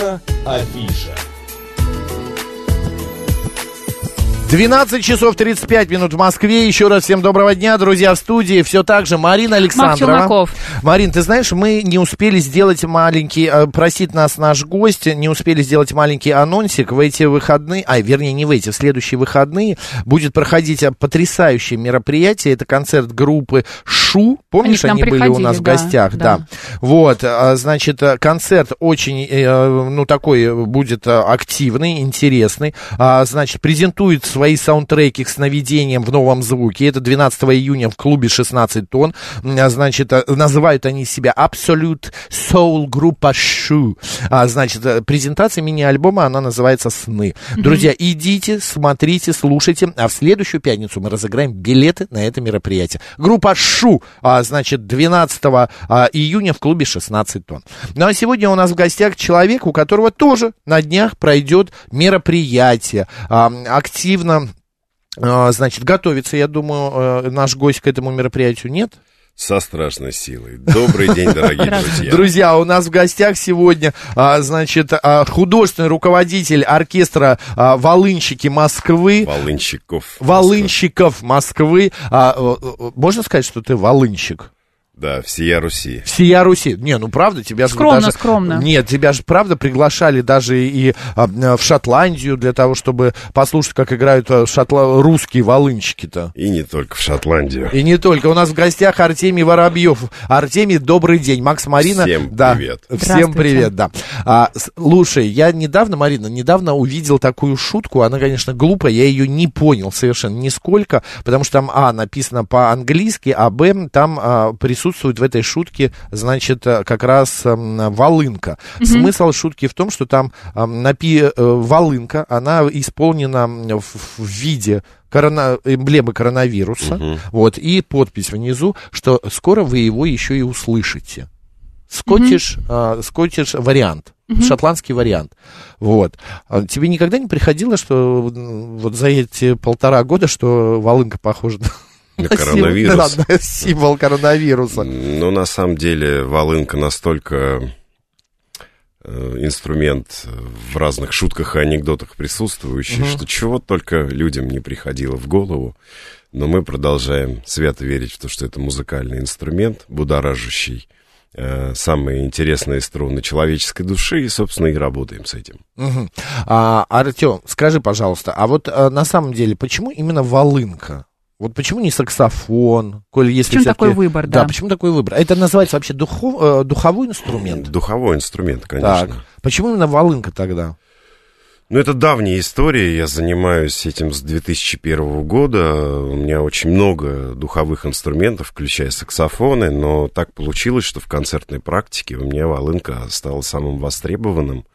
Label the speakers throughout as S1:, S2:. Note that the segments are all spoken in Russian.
S1: Наша афиша.
S2: 12 часов 35 минут в Москве. Еще раз всем доброго дня, друзья, в студии. Все так же Марина Александрова.
S3: Челноков.
S2: Марин, ты знаешь, мы не успели сделать маленький, э, просит нас наш гость, не успели сделать маленький анонсик в эти выходные, а, вернее, не в эти, в следующие выходные будет проходить э, потрясающее мероприятие. Это концерт группы Шу. Помнишь,
S3: Они
S2: они, были у нас в
S3: да,
S2: гостях?
S3: да.
S2: да. Вот, а, значит, э, концерт очень, э, ну, такой будет э, активный, интересный. А, Значит, презентует свои саундтреки к сновидениям в новом звуке. Это 12 июня в клубе 16 тонн. А, Значит, э, называют они себя Absolute Soul группа Шу. А, Значит, э, презентация мини-альбома, она называется «Сны». Друзья, идите, смотрите, слушайте. А в следующую пятницу мы разыграем билеты на это мероприятие. Группа Шу, а, значит, 12 а, июня в клубе 16 тонн. Ну а сегодня у нас в гостях человек, у которого тоже на днях пройдет мероприятие. А, активно, а, значит, готовится, я думаю, э, наш гость к этому мероприятию, нет?
S4: Со страшной силой. Добрый день, дорогие друзья.
S2: Друзья, у нас в гостях сегодня, а, значит, а, художественный руководитель оркестра «Волынщики Москвы».
S4: Волынщиков.
S2: Волынщиков Москвы. Э, э, можно сказать, что ты волынщик?
S4: Да, всея Руси.
S2: Всея Руси. Не, ну правда, тебя же
S3: Скромно,
S2: даже...
S3: скромно.
S2: Нет, тебя же правда приглашали даже и а, а, в Шотландию для того, чтобы послушать, как играют а, шотла... русские волынщики-то.
S4: И не только в Шотландию.
S2: И не только. У нас в гостях Артемий Воробьев. Артемий, добрый день. Макс Марина.
S4: Всем
S2: да,
S4: привет.
S2: Всем привет, да. А, слушай, я недавно, Марина, недавно увидел такую шутку. Она, конечно, глупая. Я ее не понял совершенно нисколько, потому что там, а, написано по-английски, а, б, там а, присутствует в этой шутке, значит, а, как раз ам, волынка. Смысл шутки в том, что там ам, напи... э, волынка, она исполнена в, виде корона... эмблемы коронавируса, вот, и подпись внизу, что скоро вы его еще и услышите. Скотиш, а, скотиш вариант, шотландский вариант. Вот. А тебе никогда не приходило, что вот за эти полтора года, что волынка похожа
S4: коронавирус.
S2: да, на символ коронавируса.
S4: Но на самом деле волынка настолько э, инструмент в разных шутках и анекдотах присутствующий, что чего только людям не приходило в голову. Но мы продолжаем свято верить в то, что это музыкальный инструмент, будоражащий э, самые интересные струны человеческой души, и, собственно, и работаем с этим.
S2: Мгм. А, Артем, скажи, пожалуйста, а вот а, на самом деле, почему именно волынка? Вот почему не саксофон, коль если
S3: Почему такой выбор, да?
S2: почему такой выбор? Это называется вообще духов, э, духовой инструмент?
S4: Духовой инструмент, конечно.
S2: Так. Почему именно волынка тогда?
S4: Ну, это давняя история. Я занимаюсь этим с 2001 года. У меня очень много духовых инструментов, включая саксофоны, но так получилось, что в концертной практике у меня волынка стала самым востребованным,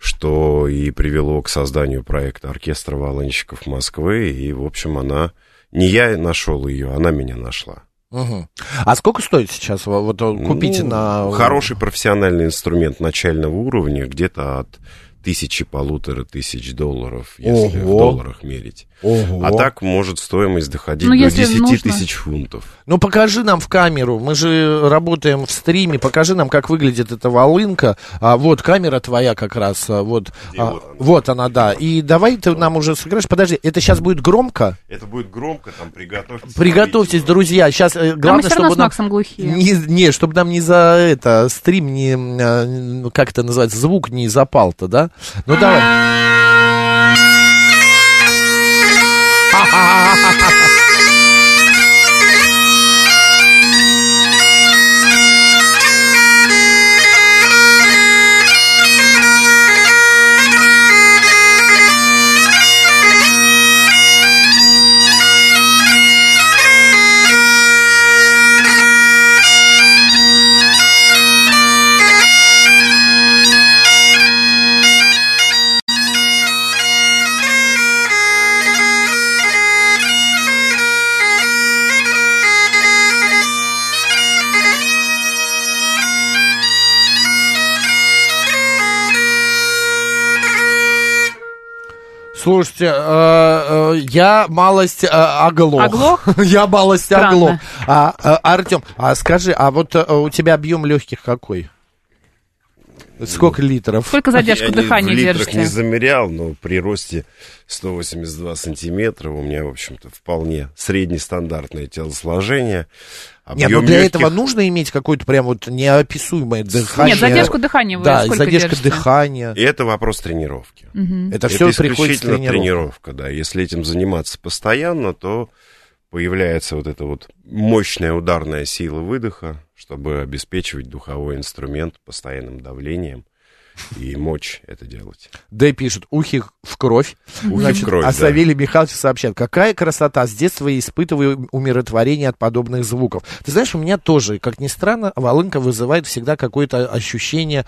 S4: что и привело к созданию проекта оркестра волынщиков Москвы. И, в общем, она... Не я нашел ее, она меня нашла.
S2: Мгм. А сколько стоит сейчас во- вот э, купить
S4: Ну,
S2: на...
S4: Хороший профессиональный инструмент начального уровня, где-то от тысячи полутора тысяч долларов, если в
S2: Ого.
S4: долларах мерить.
S2: Ого.
S4: А так может стоимость доходить
S3: Ну,
S4: до
S3: если
S4: 10
S3: нужно.
S4: тысяч фунтов.
S2: Ну покажи нам в камеру, мы же работаем в стриме, покажи нам, как выглядит эта волынка. А, вот камера твоя как раз, а, вот,
S4: Где
S2: а,
S4: вот она?
S2: вот она, да. И давай ты нам уже сыграешь. Подожди, это сейчас будет громко?
S4: Это будет громко, там приготовьтесь.
S2: Приготовьтесь, друзья. Сейчас
S3: А мы
S2: главное,
S3: равно
S2: чтобы нам не, не, чтобы нам не за это стрим не, а, как это называется, звук не запал-то, да? Ну давай. Слушайте, э, э, я малость э, оглох.
S3: Оглох?
S2: я малость
S3: Странно.
S2: оглох. А, Артем, а скажи, а вот у тебя объем легких какой? Сколько литров?
S1: Сколько задержка
S4: Я
S1: дыхания
S4: не, в литрах
S1: держите?
S4: не замерял, но при росте 182 сантиметра у меня, в общем-то, вполне среднестандартное телосложение.
S2: Нет, ну
S4: Объем
S2: для
S4: легких-
S2: этого нужно иметь какое-то прям вот неописуемое дыхание.
S1: Нет, задержку дыхания вы
S2: Да,
S1: сколько
S2: задержка
S1: держите?
S2: дыхания.
S4: И это вопрос тренировки.
S1: Мгм.
S2: Это
S4: Это
S2: все приходит с
S4: исключительно
S2: тренировки.
S4: тренировка, да. Если этим заниматься постоянно, то появляется вот эта вот мощная ударная сила выдоха, чтобы обеспечивать духовой инструмент постоянным давлением и мочь это делать.
S2: Д пишет, ухи в кровь.
S4: Ухи
S2: Значит,
S4: в кровь,
S2: а
S4: да.
S2: Савелий Михайлович сообщает, какая красота, с детства я испытываю умиротворение от подобных звуков. Ты знаешь, у меня тоже, как ни странно, волынка вызывает всегда какое-то ощущение,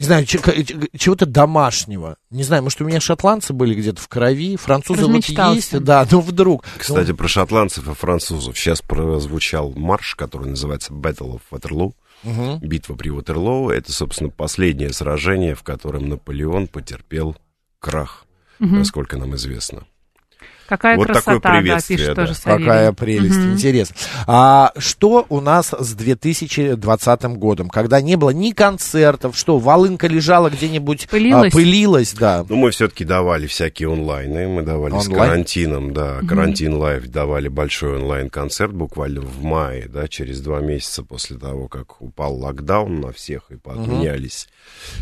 S2: не знаю, чего-то домашнего. Не знаю, может, у меня шотландцы были где-то в крови, французы вот есть, да, но вдруг.
S4: Кстати, про шотландцев и французов. Сейчас прозвучал марш, который называется Battle of Waterloo.
S2: Мгм.
S4: Битва при Ватерлоу. Это, собственно, последнее сражение, в котором Наполеон потерпел крах, насколько нам известно.
S1: Какая
S4: Вот такое
S1: красота, да,
S4: приветствие,
S1: пишет
S4: да.
S1: тоже Савелий.
S2: Какая прелесть,
S1: Мгм.
S2: интересно. А что у нас с 2020 годом, когда не было ни концертов, что, волынка лежала где-нибудь, а,
S1: Пылилась?
S2: пылилась, да.
S4: Ну, мы все-таки давали всякие онлайны, мы давали с
S2: Онлайн?
S4: карантином, да, карантин live, давали большой онлайн-концерт буквально в мае, да, через два месяца после того, как упал локдаун на всех и поотменялись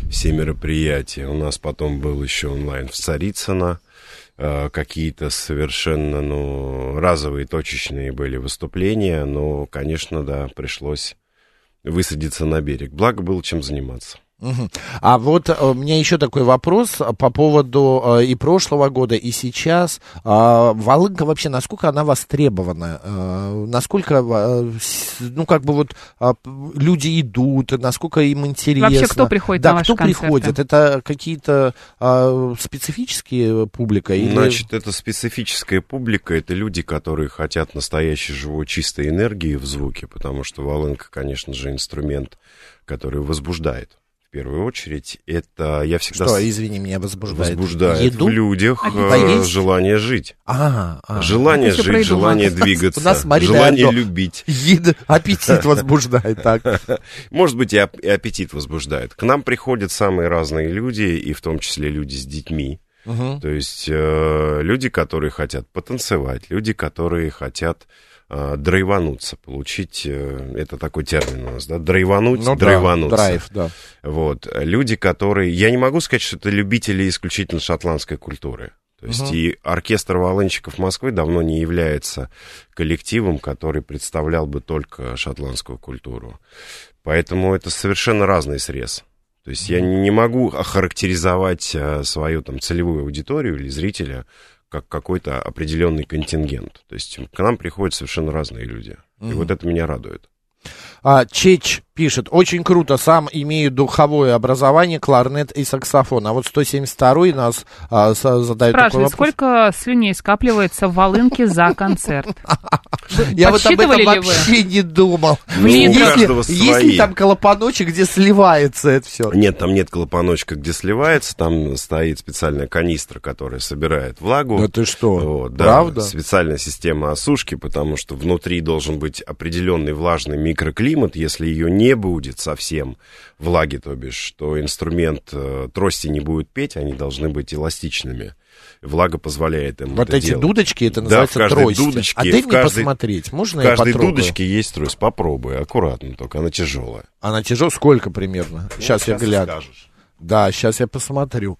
S4: все мероприятия. У нас потом был еще онлайн в Царицыно, какие-то совершенно, ну, разовые, точечные были выступления, но, конечно, да, пришлось высадиться на берег. Благо было чем заниматься.
S2: Мгм. А вот э, у меня еще такой вопрос а, по поводу э, и прошлого года, и сейчас. А, Волынка вообще, насколько она востребована? Э, Насколько, э, ну, как бы вот люди идут, насколько им интересно?
S1: Вообще, кто приходит
S2: да,
S1: на ваши
S2: кто приходит?
S1: концерты?
S2: Это какие-то специфические публика? Или...
S4: Значит, это специфическая публика, это люди, которые хотят настоящей живой чистой энергии в звуке, потому что волынка, конечно же, инструмент, который возбуждает. В первую очередь, это я всегда
S2: Что, извини, меня возбуждает?
S4: возбуждает
S2: Еду?
S4: в людях
S1: А
S2: поесть?
S4: желание жить.
S2: А, а.
S4: Желание жить,
S1: еду,
S4: желание двигаться,
S2: У нас Марина
S4: желание
S2: одно.
S4: любить.
S2: Еда, аппетит возбуждает, так.
S4: Может быть, и ап- и аппетит возбуждает. К нам приходят самые разные люди, и в том числе люди с детьми.
S2: Мгм.
S4: То есть э, люди, которые хотят потанцевать, люди, которые хотят э, драйвануться, получить, э, это такой термин у нас, да, драйвануть,
S2: Ну да,
S4: драйвануться.
S2: драйв, да.
S4: Вот, люди, которые, я не могу сказать, что это любители исключительно шотландской культуры. То есть
S2: Мгм.
S4: и оркестр волынщиков Москвы давно не является коллективом, который представлял бы только шотландскую культуру. Поэтому это совершенно разный срез. То есть я не могу охарактеризовать э, свою там целевую аудиторию или зрителя как какой-то определенный контингент. То есть к нам приходят совершенно разные люди. И
S2: Мгм.
S4: вот это меня радует.
S2: А, Чеч пишет, очень круто, сам имею духовое образование, кларнет и саксофон. А вот 172-й нас а, с- задает такой
S1: Спрашивает,
S2: вопрос.
S1: сколько слюней скапливается в волынке за концерт?
S2: Я вот об этом вообще не думал.
S4: Каждого
S2: есть ли там колопаночек, где сливается это все?
S4: Нет, там нет клапаночка, где сливается, там стоит специальная канистра, которая собирает влагу.
S2: Да ты что, правда?
S4: специальная система осушки, потому что внутри должен быть определенный влажный микроклимат. Если ее не будет совсем влаги, то бишь, то инструмент э, трости не будет петь, они должны быть эластичными. Влага позволяет им
S2: Вот
S4: это
S2: эти
S4: делать.
S2: дудочки, это
S4: Да,
S2: называется
S4: в каждой
S2: трости.
S4: дудочке,
S2: а дай
S4: в
S2: мне
S4: каждой-
S2: посмотреть, можно
S4: В
S2: я
S4: каждой
S2: потрогаю?
S4: дудочке есть трость. Попробуй, аккуратно только, она тяжелая.
S2: Она тяжелая, сколько примерно? сейчас я
S4: Ну, Щас
S2: гляну.
S4: скажешь.
S2: Да, сейчас я посмотрю.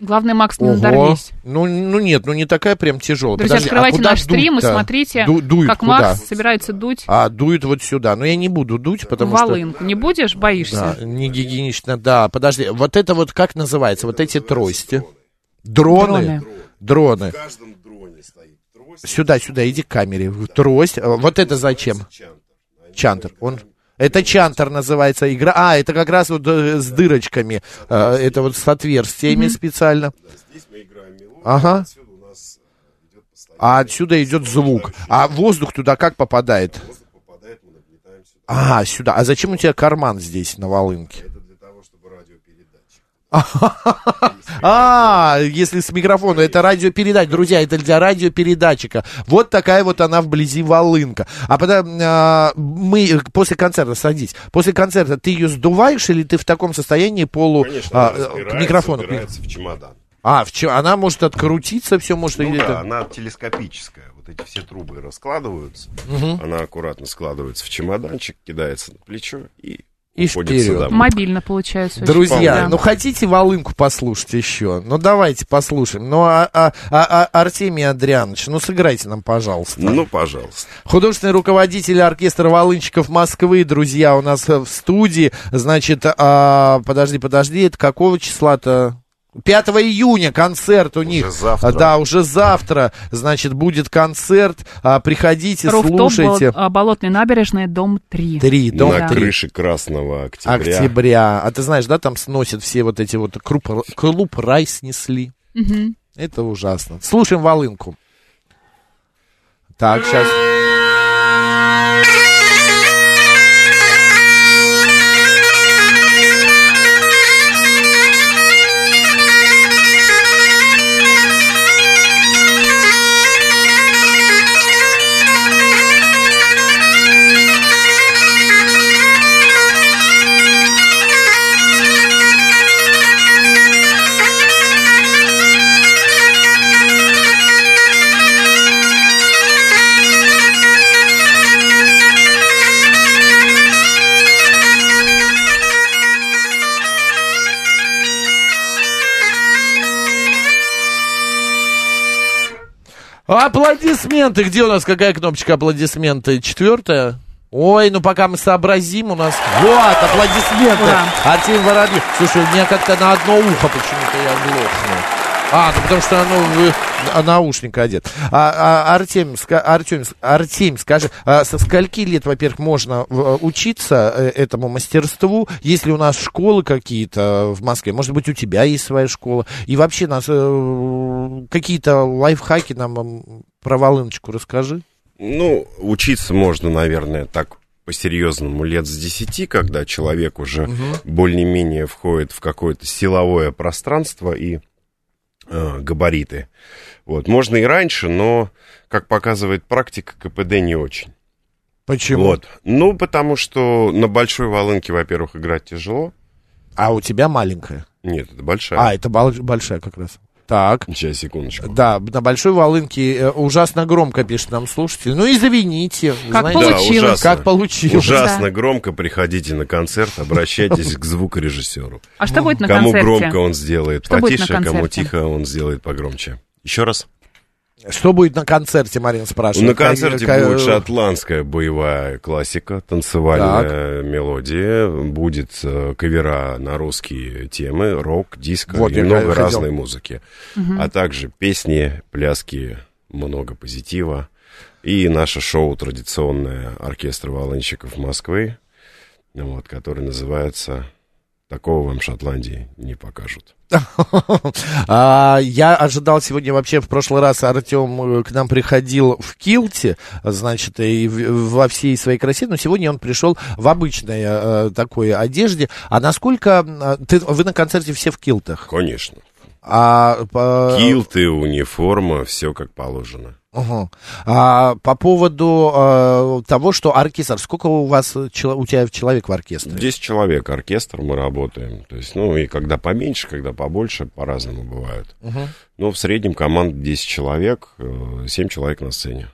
S1: Главное, Макс, не
S2: Ого.
S1: надорвись.
S2: Ну, ну нет, ну не такая прям тяжелая.
S1: Друзья,
S2: Подожди, а
S1: открывайте
S2: куда
S1: наш стрим и смотрите,
S2: Ду- дует
S1: как
S2: куда?
S1: Макс собирается дуть
S2: А, дует вот сюда. Но я не буду дуть, потому
S1: в
S2: что...
S1: волынку. Не будешь? Боишься?
S2: Да, не гигиенично. Да, подожди. Вот это вот как называется? Вот эти трости. Дроны. Дроны.
S4: В каждом дроне стоит трость.
S2: Сюда, сюда, иди к камере. Трость. А, Вот это зачем?
S4: чантер.
S2: Чантер. Он... Это чантер называется игра. А, это как раз вот э, с дырочками. А, Это вот с отверстиями специально.
S4: Здесь мы играем мелодию,
S2: Ага.
S4: отсюда у нас э, идет постоянно
S2: А отсюда идет звук. А воздух туда как попадает?
S4: воздух попадает, мы нагнетаем сюда.
S2: А, сюда. А зачем у тебя карман здесь на волынке?
S4: Это для того, чтобы радиопередатчик.
S2: А, если с микрофона, это радиопередача. Друзья, это для радиопередатчика. Вот такая вот она вблизи волынка. А потом а, мы после концерта, садись, после концерта ты ее сдуваешь или ты в таком состоянии полу
S4: Конечно,
S2: а, к микрофону?
S4: убирается в чемодан.
S2: А, в чё- она может открутиться, все может...
S4: Ну да,
S2: это-
S4: она телескопическая. Вот эти все трубы раскладываются. Она аккуратно складывается в чемоданчик, кидается на плечо и,
S2: И вперед.
S4: домой.
S1: Мобильно получается.
S2: Друзья,
S1: вполне.
S2: ну хотите волынку послушать еще? Ну давайте послушаем. Ну, а, а- а- а- Артемий Андрианович, ну сыграйте нам, пожалуйста.
S4: Ну, пожалуйста.
S2: Художественный руководитель оркестра волынщиков Москвы, друзья, у нас э, в студии. Значит, а, подожди, подожди, это какого числа-то? 5 июня концерт у них.
S4: завтра.
S2: Да, уже завтра, значит, будет концерт. А, приходите,
S1: Руфтоп,
S2: слушайте.
S1: Бол- а, Болотной набережной, дом 3.
S2: Три, дом
S4: на
S1: Да.
S2: три.
S4: крыше Красного Октября.
S2: Октября. А ты знаешь, да, там сносят все вот эти вот круп, клуб рай снесли. Это ужасно. Слушаем волынку. Так, сейчас. Аплодисменты. Где у нас какая кнопочка аплодисменты? Четвертая? Ой, ну пока мы сообразим, у нас... Вот, аплодисменты.
S1: Ура.
S2: Артем Воробьев. Слушай, у меня как-то на одно ухо почему-то я глохну. А, ну потому что оно в а, наушник одет. А, а, Артем, ска- Артем, Артем, скажи, а со скольки лет, во-первых, можно в- учиться э, этому мастерству, если у нас школы какие-то в Москве? Может быть, у тебя есть своя школа? И вообще нас э, какие-то лайфхаки нам про волыночку расскажи.
S4: Ну, учиться можно, наверное, так по-серьезному лет с 10, когда человек уже более-менее входит в какое-то силовое пространство и э, габариты. Вот. Можно и раньше, но, как показывает практика, КПД не очень.
S2: Почему?
S4: Вот. Ну, потому что на большой волынке, во-первых, играть тяжело.
S2: А у тебя маленькая.
S4: Нет, это большая.
S2: А, это бол- большая как раз. Так.
S4: Сейчас, секундочку.
S2: Да, на большой волынке э, ужасно громко пишет нам слушатель. Ну, извините.
S1: Как
S2: знаете.
S4: Да,
S1: получилось.
S4: ужасно.
S2: Как получилось.
S4: Ужасно громко приходите на концерт, обращайтесь к звукорежиссеру.
S1: А что будет на
S4: Кому
S1: концерте?
S4: громко он сделает
S1: Что
S4: потише, кому тихо он сделает погромче. Еще раз.
S2: Что будет на концерте, Марина спрашивает?
S4: На концерте
S2: Как-
S4: будет шотландская боевая классика, танцевальная мелодия, будет э, кавера на русские темы, рок, диско
S2: Вот,
S4: много
S2: хотел.
S4: разной музыки. А также песни, пляски, много позитива. И наше шоу традиционное оркестра волынщиков Москвы, вот, которое называется «Такого вам в Шотландии не покажут».
S2: А, я ожидал сегодня вообще в прошлый раз Артем к нам приходил в килте, значит, и в- во всей своей красе, но сегодня он пришел в обычной э, такой одежде. А насколько э, ты, вы на концерте все в килтах?
S4: Конечно.
S2: А, по-
S4: Килты, униформа, все как положено.
S2: Ага. А, по поводу э, того, что оркестр, сколько у вас у тебя человек в оркестре?
S4: 10 человек, оркестр мы работаем. То есть, ну, и когда поменьше, когда побольше, по-разному бывает. Но в среднем команда 10 человек, 7 человек на сцене.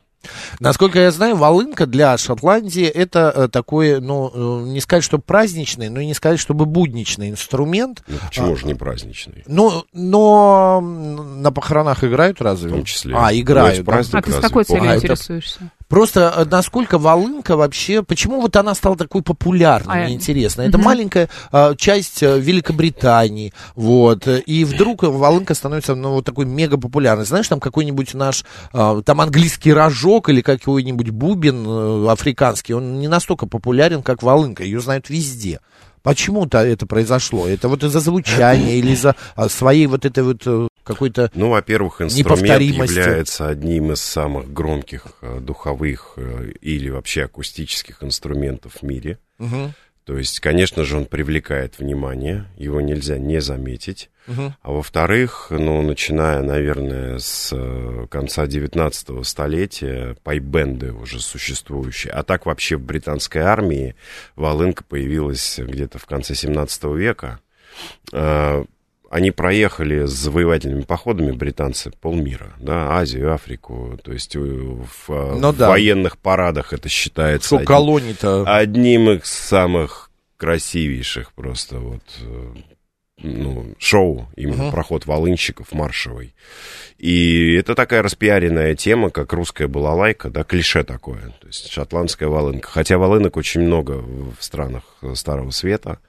S2: Насколько я знаю, волынка для Шотландии это э, такой, ну, э, не сказать, что праздничный, но и не сказать, чтобы будничный инструмент.
S4: Ну, почему же не праздничный?
S2: Ну, но на похоронах играют разве?
S4: В том числе.
S2: А, играют. да?
S4: праздник.
S1: А ты с какой целью
S2: А,
S1: интересуешься?
S2: Просто э, насколько волынка вообще, почему вот она стала такой популярной,
S1: А,
S2: мне интересно. Это маленькая э, часть э, Великобритании, вот, и вдруг волынка становится, ну, вот такой мега популярной. Знаешь, там какой-нибудь наш, э, там английский рожок или какой-нибудь бубен африканский, он не настолько популярен, как волынка, ее знают везде. Почему-то это произошло? Это вот из-за звучания или из-за а, своей вот этой вот какой-то...
S4: Ну, во-первых, инструмент является одним из самых громких э, духовых э, или вообще акустических инструментов в мире. То есть, конечно же, он привлекает внимание, его нельзя не заметить. А во-вторых, ну, начиная, наверное, с э, конца 19 столетия, пайбенды уже существующие, а так вообще в британской армии волынка появилась где-то в конце 17 века. Э, они проехали с завоевательными походами, британцы, полмира, да, Азию, Африку, то есть э, в,
S2: Ну
S4: в
S2: да.
S4: военных парадах это считается
S2: Что
S4: одним-
S2: колоний-то...
S4: одним из самых красивейших просто вот э, ну, шоу, именно проход волынщиков маршевый. И это такая распиаренная тема, как русская балалайка, да, клише такое, то есть шотландская волынка. Хотя волынок очень много в странах Старого Света, э,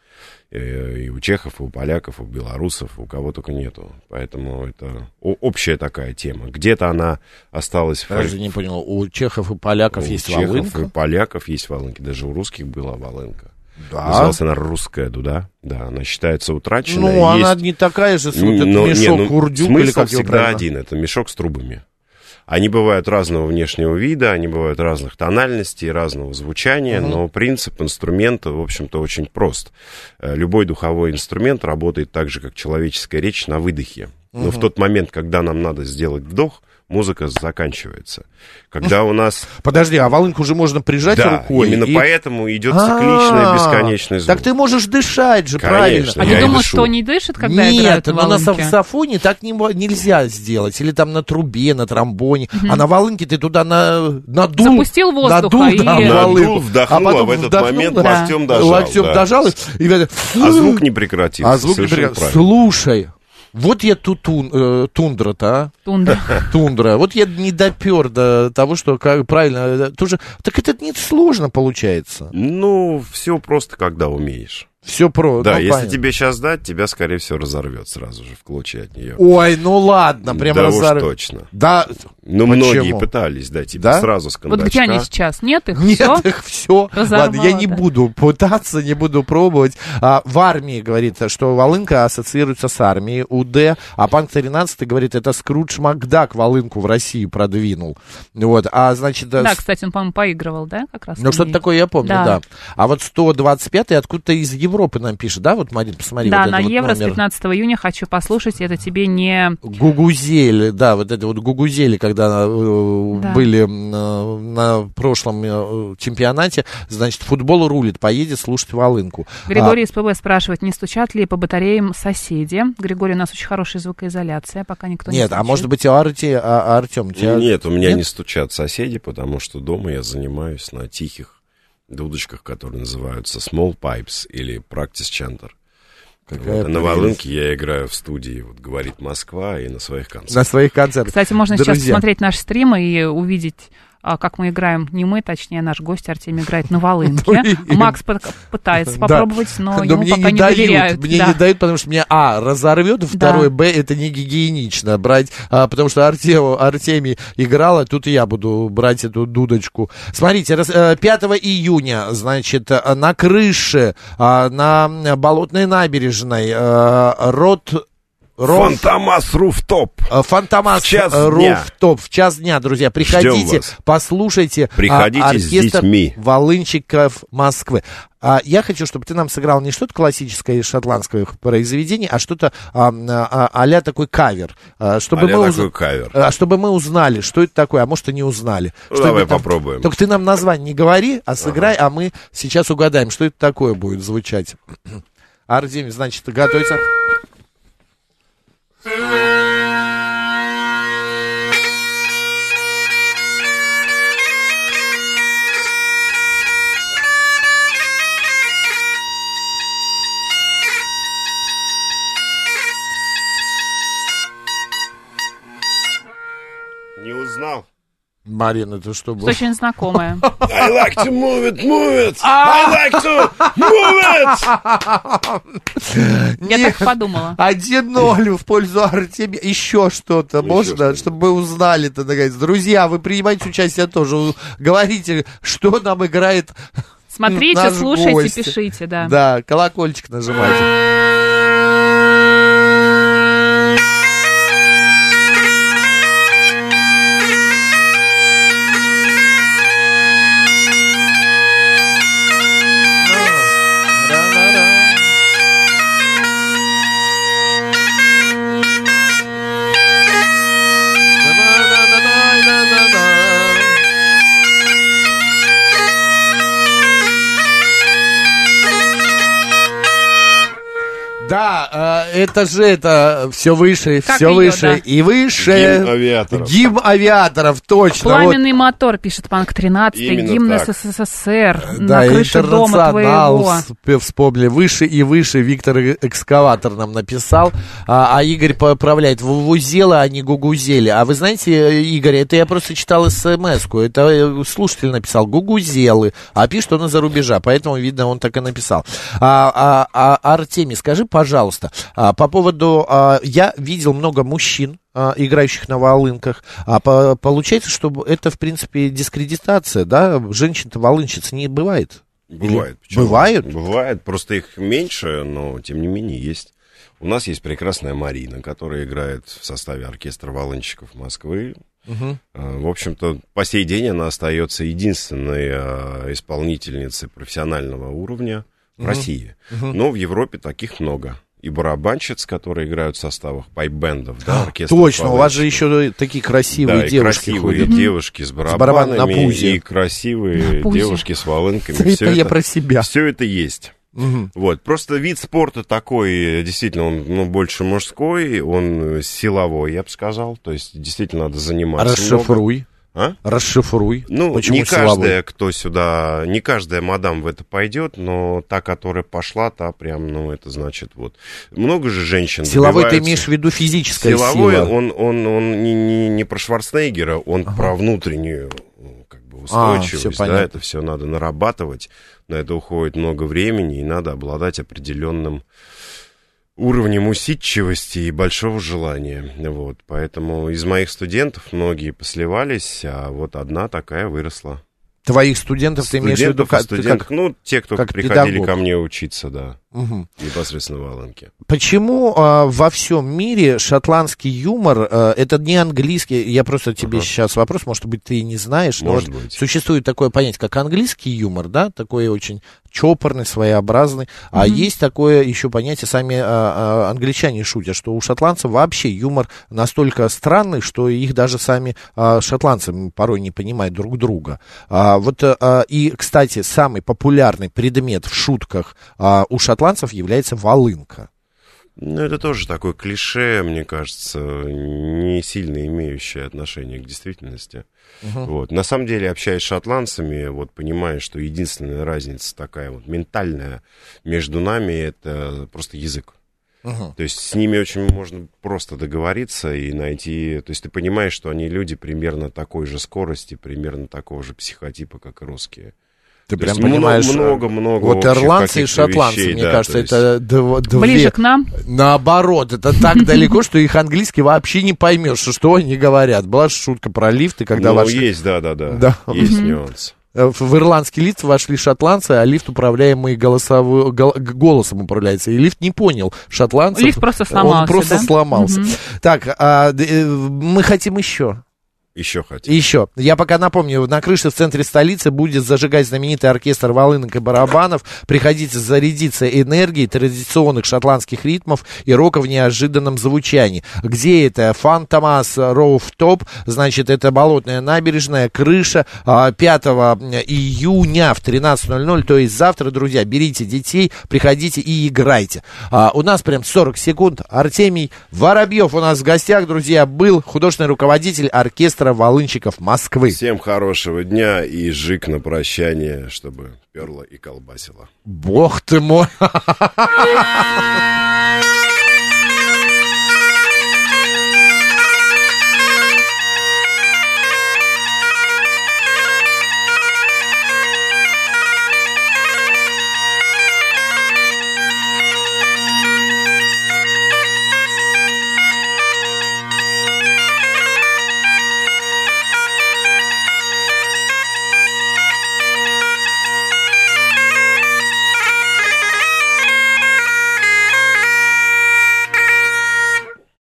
S4: и у чехов, и у поляков, и у белорусов, у кого только нету. Поэтому это общая такая тема. Где-то она осталась в
S2: Я даже не понял, у чехов и поляков
S4: у
S2: есть
S4: чехов
S2: волынка?
S4: и поляков есть волынки. Даже у русских была волынка.
S2: Да.
S4: Называлась она русская дуда. Да, она считается утраченной.
S2: Ну, она
S4: Есть-
S2: не такая же, с вот этот
S4: не,
S2: мешок
S4: ну,
S2: курдюк,
S4: смысл
S2: или как
S4: всегда
S2: правильно?
S4: один. Это мешок с трубами. Они бывают разного внешнего вида, они бывают разных тональностей, разного звучания, но принцип инструмента, в общем-то, очень прост. Э, Любой духовой инструмент работает так же, как человеческая речь на выдохе. Но в тот момент, когда нам надо сделать вдох, музыка заканчивается. Когда у нас...
S2: Подожди, а волынку же можно прижать
S4: Да,
S2: рукой.
S4: именно
S2: и-
S4: поэтому идет цикличный,
S2: А,
S4: бесконечный звук.
S2: Так ты можешь дышать же,
S4: Конечно,
S2: правильно.
S1: А
S4: я
S1: ты
S4: дышу.
S1: что не дышит, когда
S2: Нет,
S1: играют на
S2: но на саксофоне так не, нельзя сделать. Или там на трубе, на тромбоне. А на волынке ты туда на, надул.
S1: Запустил воздуха
S2: надул,
S1: и-
S2: да,
S1: Надул,
S4: вдохнул, а
S2: потом
S4: в этот
S2: вдохнул,
S4: момент
S2: да,
S4: локтем дожал,
S2: Локтем
S4: да.
S2: дожал, и, это-
S4: А звук не прекратился.
S2: А звук не
S4: правильно.
S2: Слушай, вот я тут тун- э, тундра-то, а?
S1: Тундра.
S2: Тундра. Вот я не допер до того, что как, правильно. э, Тоже, так это не сложно получается.
S4: Ну, все просто, когда умеешь.
S2: Все про.
S4: Да,
S2: ну,
S4: если
S2: понятно.
S4: тебе сейчас дать, тебя, скорее всего, разорвет сразу же в клочья от нее.
S2: Ой, ну ладно, прям
S4: да уж
S2: разор-
S4: точно.
S2: Да,
S4: Ну, многие пытались дать тебе
S2: Да?
S4: сразу с
S1: Вот где они сейчас? Нет их?
S2: Нет,
S1: Всё?
S2: их все.
S1: Разорвало,
S2: Ладно, я не
S1: да.
S2: буду пытаться, не буду пробовать. А, в армии говорит, что волынка ассоциируется с армией, УД, а панк 13 говорит, это Скрудж Макдак волынку в Россию продвинул. Вот, а значит...
S1: Да,
S2: с-
S1: кстати, он, по-моему, поигрывал, да, как раз?
S2: Ну, что-то такое я помню, да.
S1: Да.
S2: А вот 125-й откуда-то из Европы нам пишет, да? Вот, Марин, посмотри.
S1: Да,
S2: вот
S1: на
S2: вот
S1: Евро с
S2: номер.
S1: 15 июня хочу послушать, это тебе не...
S2: Гугузели, да, вот это вот гугузели, когда э,
S1: Да.
S2: были э, на прошлом э, чемпионате, значит, футбол рулит, поедет слушать волынку.
S1: Григорий из ПБ спрашивает, не стучат ли по батареям соседи? Григорий, у нас очень хорошая звукоизоляция, пока никто не
S2: Нет, а может быть, Арти, а, Артем, тебя...
S4: Нет, у меня
S2: Нет?
S4: не стучат соседи, потому что дома я занимаюсь на тихих дудочках, которые называются small pipes или practice chanter.
S2: Какая
S4: Вот, на волынке я играю в студии, вот говорит Москва, и на своих концертах.
S2: На своих концертах.
S1: Кстати, можно сейчас
S2: Друзья.
S1: посмотреть наш стрим и увидеть, как мы играем, не мы, точнее, наш гость Артемий играет на волынке. Макс пытается попробовать, но, ему пока
S2: не,
S1: доверяют.
S2: мне не дают, потому что меня, а, разорвет, второе, б, это не гигиенично брать, а, потому что Артем, Артемий играл, а тут я буду брать эту дудочку. Смотрите, раз- э, 5 июня, значит, на крыше, а, на Болотной набережной, э, рот... Ров-
S4: Фантомас Руфтоп!
S2: Э, Фантомас
S4: В час дня.
S2: Руфтоп в час дня, друзья. Приходите, послушайте а,
S4: Приходите с
S2: оркестр
S4: детьми.
S2: волынщиков Москвы. А, я хочу, чтобы ты нам сыграл не что-то классическое из шотландских произведений, а что-то а, а, а-ля такой кавер. А, чтобы,
S4: А-ля
S2: мы
S4: такой
S2: уз-
S4: кавер.
S2: а, чтобы мы узнали, что это такое, а может и не узнали.
S4: Ну,
S2: Что
S4: давай
S2: там-
S4: попробуем.
S2: Только ты нам название не говори, а сыграй, а мы сейчас угадаем, что это такое будет звучать. Артемий, значит, готовится.
S4: Не узнал?
S2: Марина, это что было?
S1: Это очень знакомое.
S4: I like to move it, move it! I like to move it!
S1: Я
S2: Нет.
S1: так подумала.
S2: 1-0 в пользу Артемия. Еще что-то можно,
S4: что-нибудь.
S2: чтобы мы узнали-то, наконец. Друзья, вы принимаете участие тоже. Говорите, что нам играет.
S1: Смотрите,
S2: Наш
S1: слушайте,
S2: гость.
S1: пишите, да.
S2: Да, колокольчик нажимайте. Это же это все выше,
S1: Как
S2: все
S1: её,
S2: выше
S1: да.
S2: и выше.
S4: Гимн авиаторов.
S2: Гимн авиаторов, точно. вот.
S1: Пламенный мотор, пишет Панк 13,
S4: Именно
S1: гимн
S4: так.
S1: СССР
S2: Да,
S1: на крыше дома
S2: интернационал
S1: твоего.
S2: всп- вспомнили. Выше и выше Виктор э- Экскаватор нам написал. А, а Игорь поправляет. Вузелы, а не гугузели. А вы знаете, э, Игорь, это я просто читал смс-ку. Это э, слушатель написал. Гугузелы. А пишет он из-за рубежа. Поэтому, видно, он так и написал. А, а- а, Артемий, скажи, пожалуйста, а, по поводу... а, я видел много мужчин, а, играющих на волынках. А по- получается, что это, в принципе, дискредитация, да? Женщин-то волынщиц не бывает.
S4: Бывает. Почему?
S2: бывают?
S4: Бывает. Просто их меньше, но тем не менее есть. У нас есть прекрасная Марина, которая играет в составе оркестра волынщиков Москвы. А, В общем-то, по сей день она остается единственной исполнительницей профессионального уровня в России. Но в Европе таких много. И барабанщиц, которые играют в составах пайп-бендов, да, оркестров
S2: Точно, у вас же еще такие красивые
S4: да, и
S2: девушки
S4: красивые
S2: ходят.
S4: девушки с барабанами,
S2: на пузе.
S4: и красивые
S1: На
S4: девушки с волынками.
S2: Это
S4: Все
S2: я
S4: это,
S2: про себя.
S4: все это есть.
S2: Мгм.
S4: Вот, просто вид спорта такой, действительно, он ну, больше мужской, он силовой, я бы сказал. То есть, действительно, надо заниматься. много.
S2: Расшифруй.
S4: А?
S2: Расшифруй.
S4: Ну,
S2: Почему
S4: не
S2: силовой?
S4: каждая, кто сюда, не каждая мадам в это пойдет, но та, которая пошла, та прям, ну, это значит, вот. Много же женщин
S2: Силовой ты имеешь в виду физическая
S4: Силовой,
S2: сила.
S4: он, он, он не, не, не про Шварценеггера, он про внутреннюю ну, как бы устойчивость.
S2: всё
S4: да, это все надо нарабатывать, на это уходит много времени, и надо обладать определенным уровнем усидчивости и большого желания. Вот, поэтому из моих студентов многие посливались, а вот одна такая выросла.
S2: Твоих студентов ты имеешь в виду
S4: Студентов,
S2: как,
S4: студентов,
S2: как-
S4: ну, те, кто
S2: как
S4: приходили
S2: педагог.
S4: ко мне учиться, да,
S2: Мгм.
S4: непосредственно в Аланке.
S2: Почему а, во всем мире шотландский юмор а, это не английский? Я просто тебе
S4: Ага.
S2: сейчас вопрос, может быть, ты и не знаешь, но
S4: Может
S2: вот
S4: быть.
S2: существует такое понятие, как английский юмор, да, такой очень чопорный, своеобразный. А есть такое еще понятие, сами а, а, англичане шутят, что у шотландцев вообще юмор настолько странный, что их даже сами а, шотландцы порой не понимают друг друга. А, вот а, и, кстати, самый популярный предмет в шутках а, у шотландцев является волынка.
S4: Ну, это тоже такое клише, мне кажется, не сильно имеющее отношение к действительности. Вот. На самом деле, общаясь с шотландцами, вот понимаешь, что единственная разница такая вот ментальная между нами, это просто язык.
S2: Мгм.
S4: То есть с ними очень можно просто договориться и найти... То есть ты понимаешь, что они люди примерно такой же скорости, примерно такого же психотипа, как и русские.
S2: Ты
S4: То
S2: прям
S4: есть
S2: понимаешь, э,
S4: много-много
S2: вот
S4: общих
S2: ирландцы и шотландцы,
S4: вещей,
S2: мне
S4: да,
S2: кажется,
S4: есть-
S2: это дв- две...
S1: Ближе к нам.
S2: Наоборот, это так далеко, что их английский вообще не поймешь, что они говорят. Была же шутка про лифты, когда
S4: ну,
S2: вошли...
S4: есть, да-да-да,
S2: Да.
S4: есть нюанс.
S2: э, В ирландский лифт вошли шотландцы, а лифт управляемый голосовой, голосом управляется. И лифт не понял шотландцев.
S1: Лифт просто
S2: Он
S1: сломался,
S2: просто
S1: да?
S2: сломался.
S1: Мгм.
S2: Так, а, э, мы хотим еще.
S4: Еще хотим.
S2: Еще. Я пока напомню, на крыше в центре столицы будет зажигать знаменитый оркестр волынок и барабанов. Приходите зарядиться энергией традиционных шотландских ритмов и рока в неожиданном звучании. Где это? Фан Томас Роуф Топ. Значит, это Болотная набережная, крыша. а, 5 июня в 13.00, то есть завтра, друзья, берите детей, приходите и играйте. А, у нас прям 40 секунд. Артемий Воробьев у нас в гостях, друзья, был художественный руководитель оркестра волынщиков Москвы.
S4: Всем хорошего дня и жик на прощание, чтобы перла и колбасила.
S2: Бог ты мой!